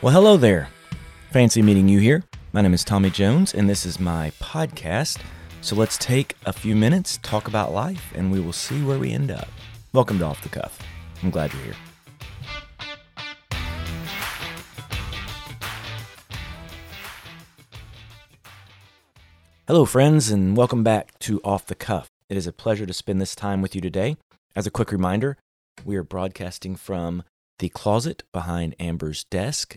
Well, hello there. Fancy meeting you here. My name is Tommy Jones, and this is my podcast. So let's take a few minutes, talk about life, and we will see where we end up. Welcome to Off the Cuff. I'm glad you're here. Hello, friends, and welcome back to Off the Cuff. It is a pleasure to spend this time with you today. As a quick reminder, we are broadcasting from the closet behind Amber's desk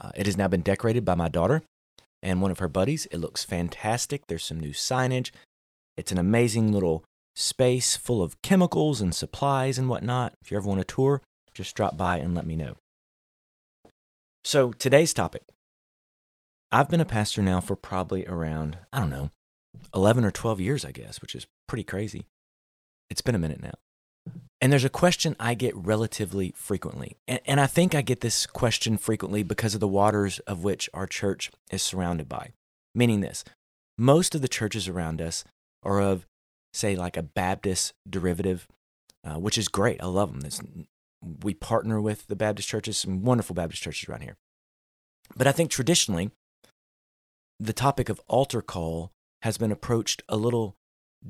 uh, it has now been decorated by my daughter and one of her buddies. It looks fantastic. There's some new signage. It's an amazing little space full of chemicals and supplies and whatnot. If you ever want a tour, just drop by and let me know. So, today's topic I've been a pastor now for probably around, I don't know, 11 or 12 years, I guess, which is pretty crazy. It's been a minute now. And there's a question I get relatively frequently. And, and, I think I get this question frequently because of the waters of which our church is surrounded by. Meaning this most of the churches around us are of, say, like a Baptist derivative, uh, which is great. I love them. This, we partner with the Baptist churches, some wonderful Baptist churches around here. But I think traditionally, the topic of altar call has been approached a little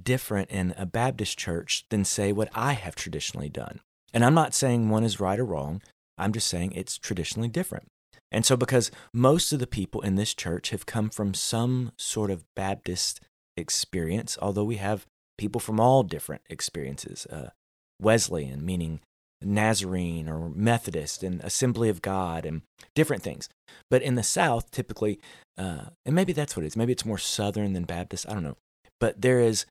different in a Baptist church than, say, what I have traditionally done. And I'm not saying one is right or wrong, I'm just saying it's traditionally different. And so, because most of the people in this church have come from some sort of Baptist experience, although we have people from all different experiences uh, Wesleyan, meaning Nazarene or Methodist and Assembly of God and different things. But in the South, typically, uh, and maybe that's what it is, maybe it's more Southern than Baptist, I don't know. But there is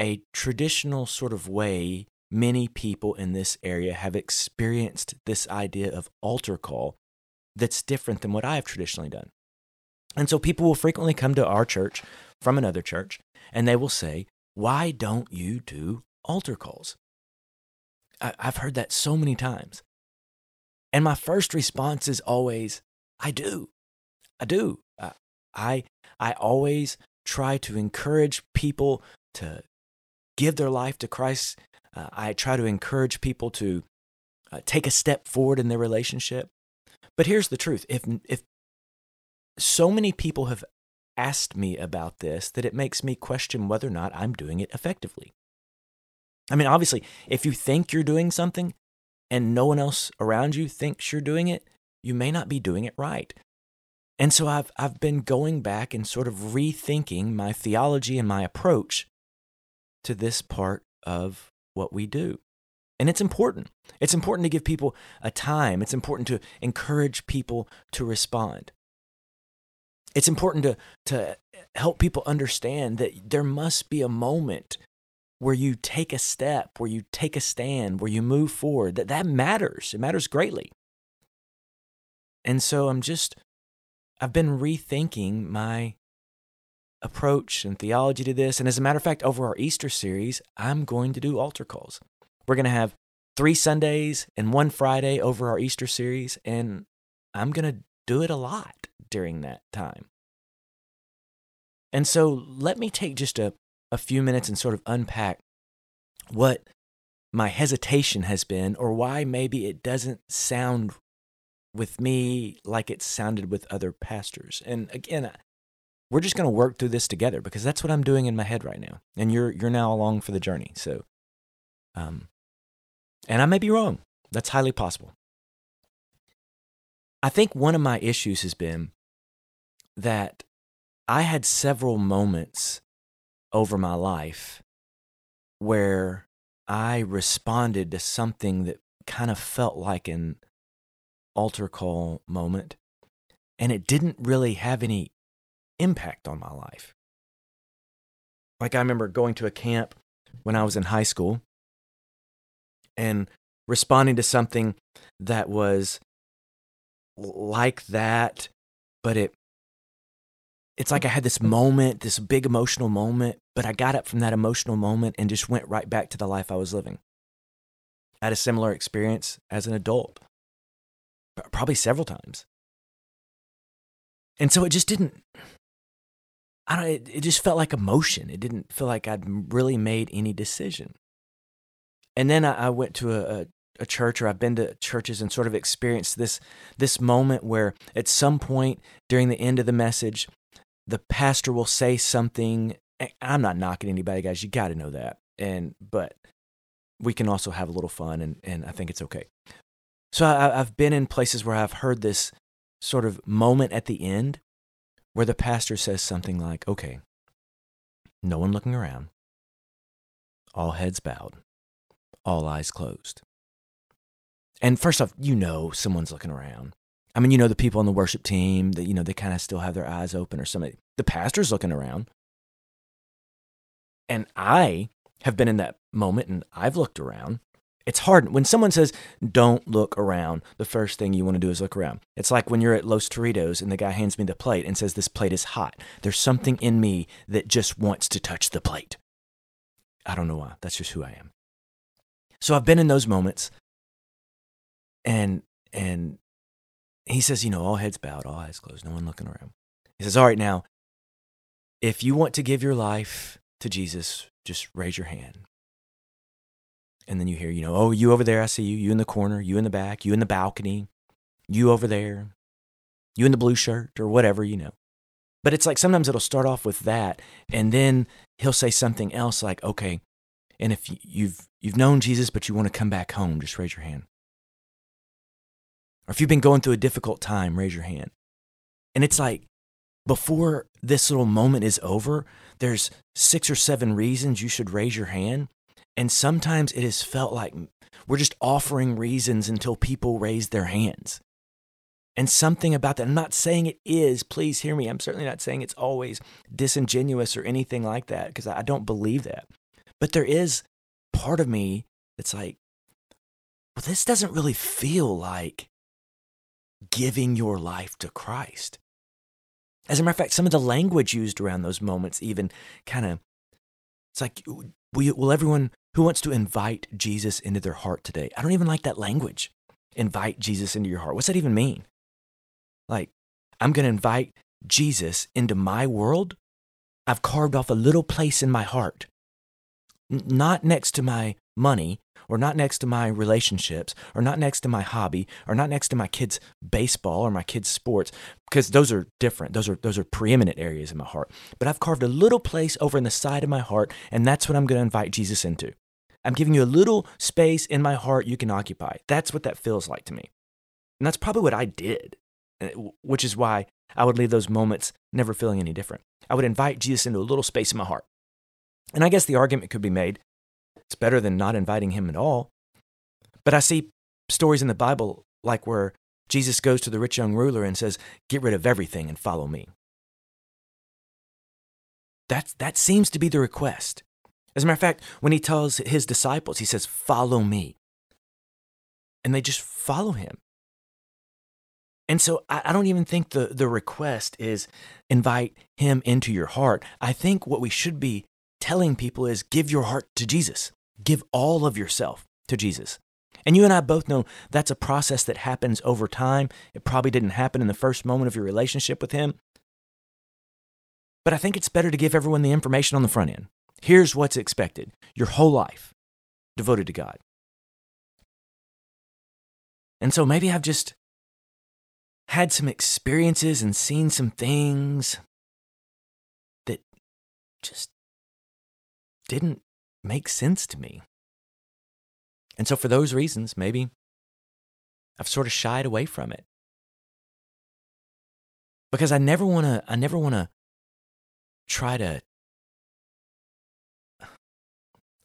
a traditional sort of way many people in this area have experienced this idea of altar call that's different than what I have traditionally done. And so people will frequently come to our church from another church and they will say, Why don't you do altar calls? I- have heard that so many times. And my first response is always, I do. I do. I, I always try to encourage people to give their life to Christ. Uh, I try to encourage people to uh, take a step forward in their relationship. But here's the truth if, if so many people have asked me about this that it makes me question whether or not I'm doing it effectively. I mean, obviously, if you think you're doing something and no one else around you thinks you're doing it, you may not be doing it right. And so I've, I've been going back and sort of rethinking my theology and my approach to this part of what we do. And it's important. It's important to give people a time. It's important to encourage people to respond. It's important to, to help people understand that there must be a moment where you take a step, where you take a stand, where you move forward. That that matters. It matters greatly. And so I'm just I've been rethinking my approach and theology to this. And as a matter of fact, over our Easter series, I'm going to do altar calls. We're going to have three Sundays and one Friday over our Easter series, and I'm going to do it a lot during that time. And so let me take just a, a few minutes and sort of unpack what my hesitation has been, or why maybe it doesn't sound with me like it sounded with other pastors. And again, we're just going to work through this together because that's what I'm doing in my head right now. And you're you're now along for the journey. So um and I may be wrong. That's highly possible. I think one of my issues has been that I had several moments over my life where I responded to something that kind of felt like an altar call moment and it didn't really have any impact on my life. Like I remember going to a camp when I was in high school and responding to something that was like that, but it it's like I had this moment, this big emotional moment, but I got up from that emotional moment and just went right back to the life I was living. I had a similar experience as an adult, probably several times. And so it just didn't I don't. It, it just felt like emotion. It didn't feel like I'd really made any decision. And then I, I went to a, a, a church or I've been to churches and sort of experienced this this moment where at some point during the end of the message, the pastor will say something. I'm not knocking anybody, guys. You got to know that. And but we can also have a little fun, and and I think it's okay. So I, I've been in places where I've heard this sort of moment at the end where the pastor says something like, "Okay, no one looking around, all heads bowed, all eyes closed." And first off, you know someone's looking around. I mean, you know the people on the worship team that you know they kind of still have their eyes open or something. The pastor's looking around. And I have been in that moment and I've looked around. It's hard when someone says, Don't look around. The first thing you want to do is look around. It's like when you're at Los Toritos and the guy hands me the plate and says, This plate is hot. There's something in me that just wants to touch the plate. I don't know why. That's just who I am. So I've been in those moments and and he says, you know, all heads bowed, all eyes closed, no one looking around. He says, All right, now, if you want to give your life to Jesus, just raise your hand. And then you hear, you know, oh, you over there, I see you. You in the corner, you in the back, you in the balcony, you over there, you in the blue shirt, or whatever, you know. But it's like sometimes it'll start off with that, and then he'll say something else like, okay, and if you've you've known Jesus, but you want to come back home, just raise your hand. Or if you've been going through a difficult time, raise your hand. And it's like, before this little moment is over, there's six or seven reasons you should raise your hand. And sometimes it has felt like we're just offering reasons until people raise their hands. And something about that, I'm not saying it is, please hear me. I'm certainly not saying it's always disingenuous or anything like that, because I don't believe that. But there is part of me that's like, well, this doesn't really feel like giving your life to Christ. As a matter of fact, some of the language used around those moments even kind of, it's like, will, will everyone who wants to invite Jesus into their heart today? I don't even like that language. Invite Jesus into your heart. What's that even mean? Like, I'm going to invite Jesus into my world. I've carved off a little place in my heart, not next to my money, or not next to my relationships, or not next to my hobby, or not next to my kids' baseball or my kids' sports, because those are different. Those are those are preeminent areas in my heart. But I've carved a little place over in the side of my heart, and that's what I'm going to invite Jesus into. I'm giving you a little space in my heart you can occupy. That's what that feels like to me. And that's probably what I did, uh, which is why I would leave those moments never feeling any different. I would invite Jesus into a little space in my heart. And I guess the argument could be made it's better than not inviting him at all. But I see stories in the Bible like where Jesus goes to the rich young ruler and says, Get rid of everything and follow me. That's, that seems to be the request. As a matter of fact, when he tells his disciples, he says, Follow me. And they just follow him. And so I, I don't even think the, the request is invite him into your heart. I think what we should be telling people is give your heart to Jesus. Give all of yourself to Jesus. And you and I both know that's a process that happens over time. It probably didn't happen in the first moment of your relationship with Him. But I think it's better to give everyone the information on the front end. Here's what's expected your whole life devoted to God. And so maybe I've just had some experiences and seen some things that just didn't make sense to me. And so, for those reasons, maybe I've sort of shied away from it. Because I never want to, I never want to try to,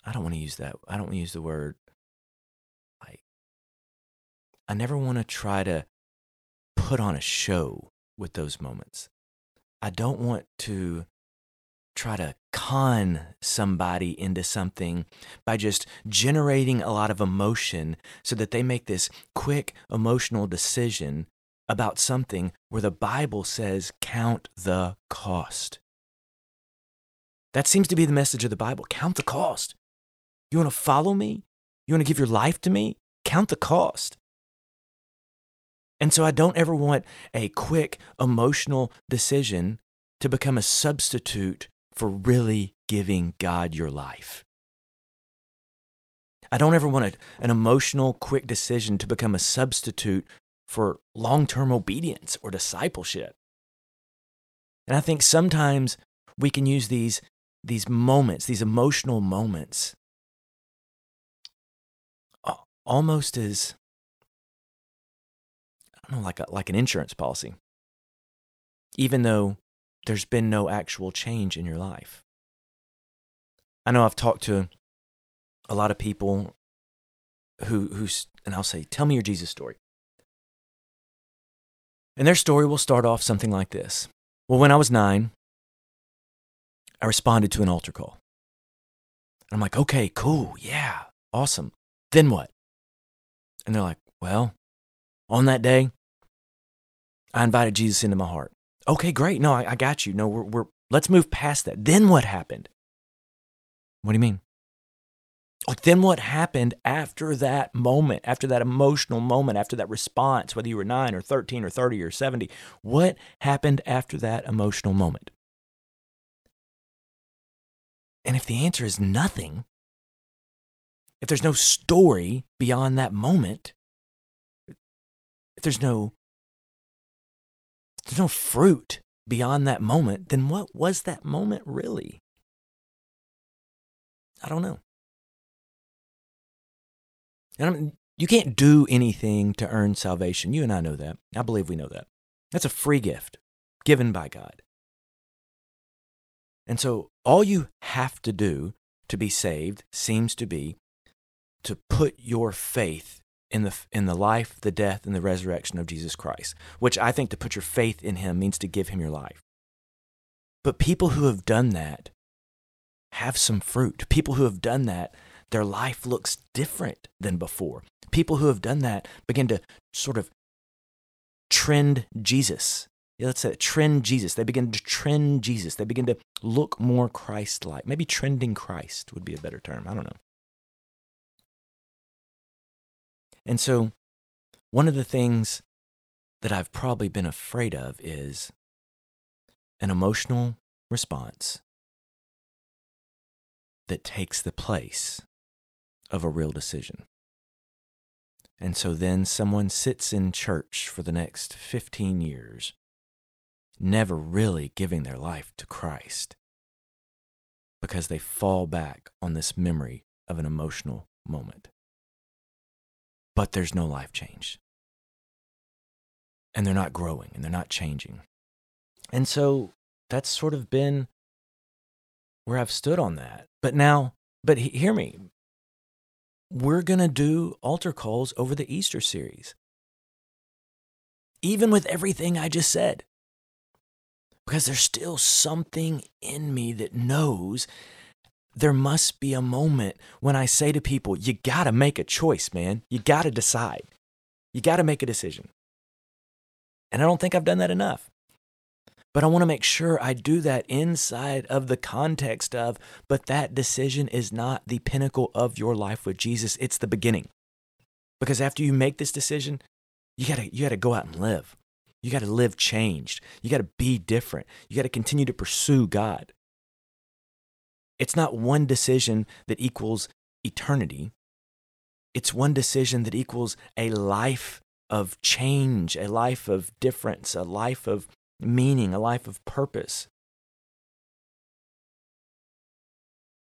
I don't want to use that. I don't want to use the word like, I never want to try to put on a show with those moments. I don't want to try to con somebody into something by just generating a lot of emotion so that they make this quick emotional decision about something where the Bible says, count the cost. That seems to be the message of the Bible. Count the cost. You want to follow me? You want to give your life to me? Count the cost. And so I don't ever want a quick emotional decision to become a substitute for really giving God your life. I don't ever want a, an emotional, quick decision to become a substitute for long term obedience or discipleship. And I think sometimes we can use these, these moments, these emotional moments, almost as, I don't know, like, a, like an insurance policy, even though there's been no actual change in your life. I know I've talked to a lot of people who, who's, and I'll say, tell me your Jesus story. And their story will start off something like this Well, when I was nine, I responded to an altar call. And I'm like, okay, cool, yeah, awesome. Then what? And they're like, well, on that day, I invited Jesus into my heart. Okay, great. No, I, I got you. No, we're, we're, let's move past that. Then what happened? What do you mean? Like, then what happened after that moment, after that emotional moment, after that response, whether you were nine or 13 or 30 or 70? What happened after that emotional moment? And if the answer is nothing, if there's no story beyond that moment, if there's no there's no fruit beyond that moment, then what was that moment really? I don't know. And I mean, you can't do anything to earn salvation. You and I know that. I believe we know that. That's a free gift given by God. And so all you have to do to be saved seems to be to put your faith in the, in the life, the death, and the resurrection of Jesus Christ, which I think to put your faith in him means to give him your life. But people who have done that have some fruit. People who have done that their life looks different than before. People who have done that begin to sort of trend Jesus. Yeah, let's say trend Jesus. They begin to trend Jesus. They begin to look more Christ like. Maybe trending Christ would be a better term. I don't know. And so, one of the things that I've probably been afraid of is an emotional response that takes the place of a real decision. And so then someone sits in church for the next 15 years, never really giving their life to Christ because they fall back on this memory of an emotional moment. But there's no life change. And they're not growing and they're not changing. And so that's sort of been where I've stood on that. But now, but hear me, we're going to do altar calls over the Easter series. Even with everything I just said. Because there's still something in me that knows there must be a moment when I say to people, you got to make a choice, man. You got to decide. You got to make a decision. And I don't think I've done that enough. But I want to make sure I do that inside of the context of, but that decision is not the pinnacle of your life with Jesus. It's the beginning. Because after you make this decision, you gotta, you gotta go out and live. You gotta live changed. You gotta be different. You gotta continue to pursue God. It's not one decision that equals eternity. It's one decision that equals a life of change, a life of difference, a life of meaning, a life of purpose.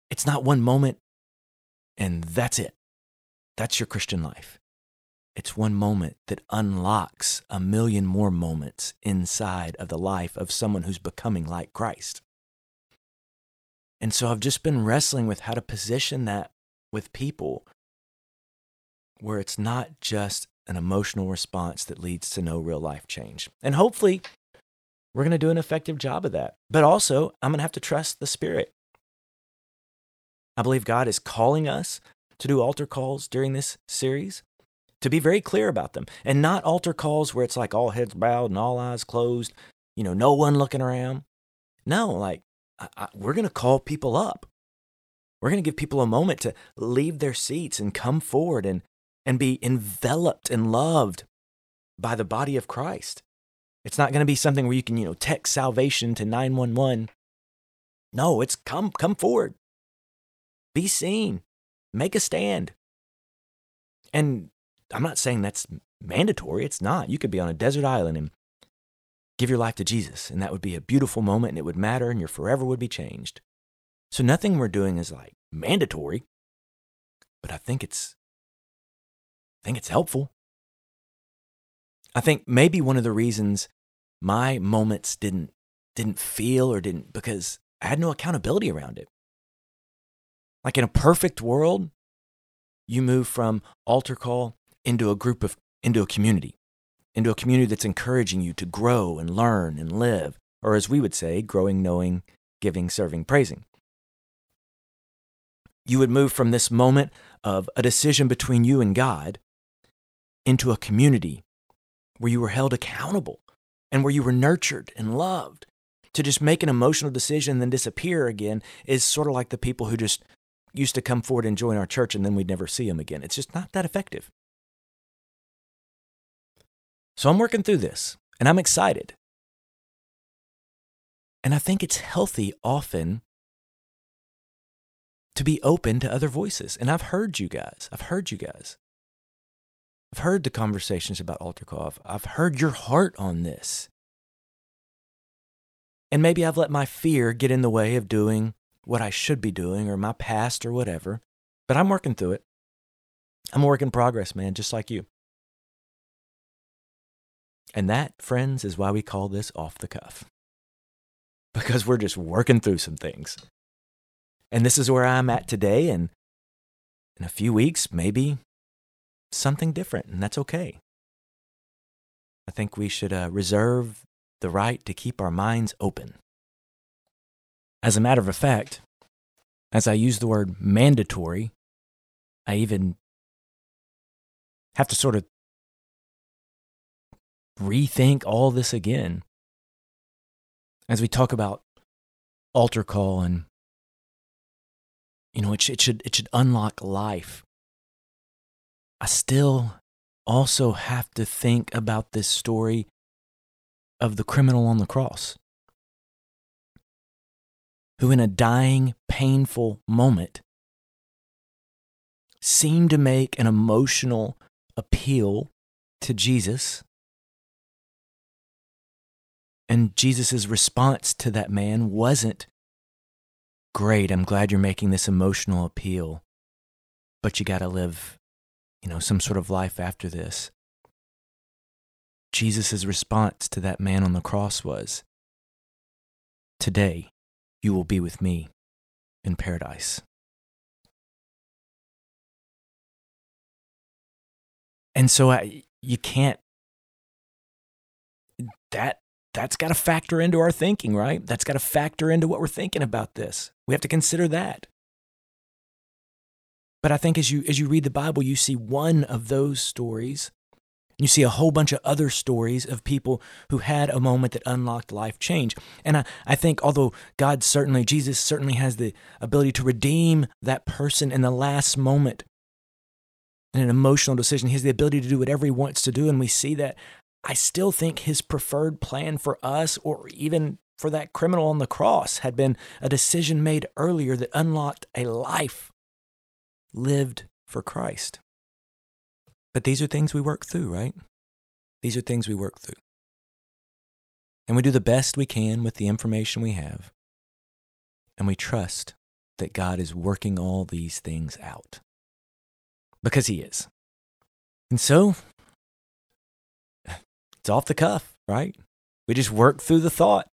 It's not one moment and that's it. That's your Christian life. It's one moment that unlocks a million more moments inside of the life of someone who's becoming like Christ. And so I've just been wrestling with how to position that with people where it's not just an emotional response that leads to no real life change. And hopefully, we're going to do an effective job of that. But also, I'm going to have to trust the Spirit. I believe God is calling us to do altar calls during this series, to be very clear about them, and not altar calls where it's like all heads bowed and all eyes closed, you know, no one looking around. No, like I, we're going to call people up. We're going to give people a moment to leave their seats and come forward and, and be enveloped and loved by the body of Christ. It's not going to be something where you can, you know, text salvation to 911. No, it's come come forward. Be seen. Make a stand. And I'm not saying that's mandatory. It's not. You could be on a desert island and give your life to Jesus, and that would be a beautiful moment and it would matter and your forever would be changed. So nothing we're doing is like mandatory, but I think it's I think it's helpful. I think maybe one of the reasons my moments didn't didn't feel or didn't because I had no accountability around it. Like in a perfect world, you move from altar call into a group of into a community, into a community that's encouraging you to grow and learn and live, or as we would say, growing, knowing, giving, serving, praising. You would move from this moment of a decision between you and God into a community where you were held accountable and where you were nurtured and loved. To just make an emotional decision and then disappear again is sort of like the people who just used to come forward and join our church and then we'd never see them again. It's just not that effective. So I'm working through this and I'm excited. And I think it's healthy often to be open to other voices. And I've heard you guys. I've heard you guys. I've heard the conversations about altar. I've heard your heart on this. And maybe I've let my fear get in the way of doing what I should be doing or my past or whatever. But I'm working through it. I'm a work in progress, man, just like you. And that, friends, is why we call this off the cuff. Because we're just working through some things. And this is where I'm at today. And in a few weeks, maybe something different, and that's okay. I think we should uh, reserve the right to keep our minds open. As a matter of fact, as I use the word mandatory, I even have to sort of rethink all this again. As we talk about altar call and you know it, it should it should unlock life I still also have to think about this story of the criminal on the cross, who, in a dying, painful moment, seemed to make an emotional appeal to Jesus. And Jesus' response to that man wasn't, Great, I'm glad you're making this emotional appeal, but you got to live you know, some sort of life after this. Jesus' response to that man on the cross was, Today you will be with me in paradise. And so I, you can't, that, that's got to factor into our thinking, right? That's got to factor into what we're thinking about this. We have to consider that. But I think as you as you read the Bible, you see one of those stories. You see a whole bunch of other stories of people who had a moment that unlocked life change. And I, I think although God certainly, Jesus certainly has the ability to redeem that person in the last moment in an emotional decision, he has the ability to do whatever he wants to do. And we see that. I still think his preferred plan for us, or even for that criminal on the cross, had been a decision made earlier that unlocked a life lived for Christ. But these are things we work through, right? These are things we work through. And we do the best we can with the information we have. And we trust that God is working all these things out. Because He is. And so, it's off the cuff, right? We just work through the thought.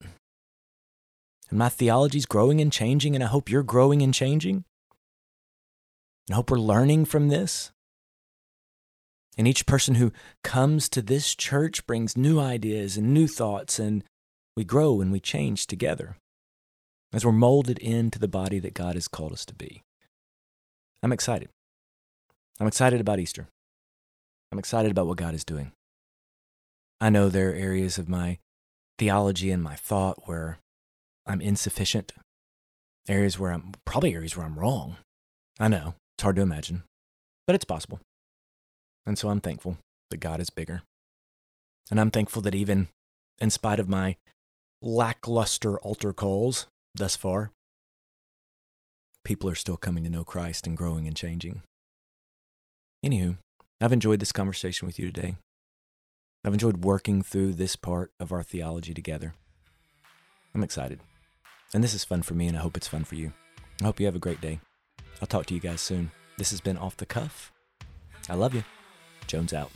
And my theology's growing and changing, and I hope you're growing and changing. I hope we're learning from this. And each person who comes to this church brings new ideas and new thoughts, and we grow and we change together as we're molded into the body that God has called us to be. I'm excited. I'm excited about Easter. I'm excited about what God is doing. I know there are areas of my theology and my thought where I'm insufficient, areas where I'm probably areas where I'm wrong. I know. It's hard to imagine, but it's possible. And so I'm thankful that God is bigger. And I'm thankful that even in spite of my lackluster altar calls thus far, people are still coming to know Christ and growing and changing. Anywho, I've enjoyed this conversation with you today. I've enjoyed working through this part of our theology together. I'm excited. And this is fun for me, and I hope it's fun for you. I hope you have a great day. I'll talk to you guys soon. This has been Off the Cuff. I love you. Jones out.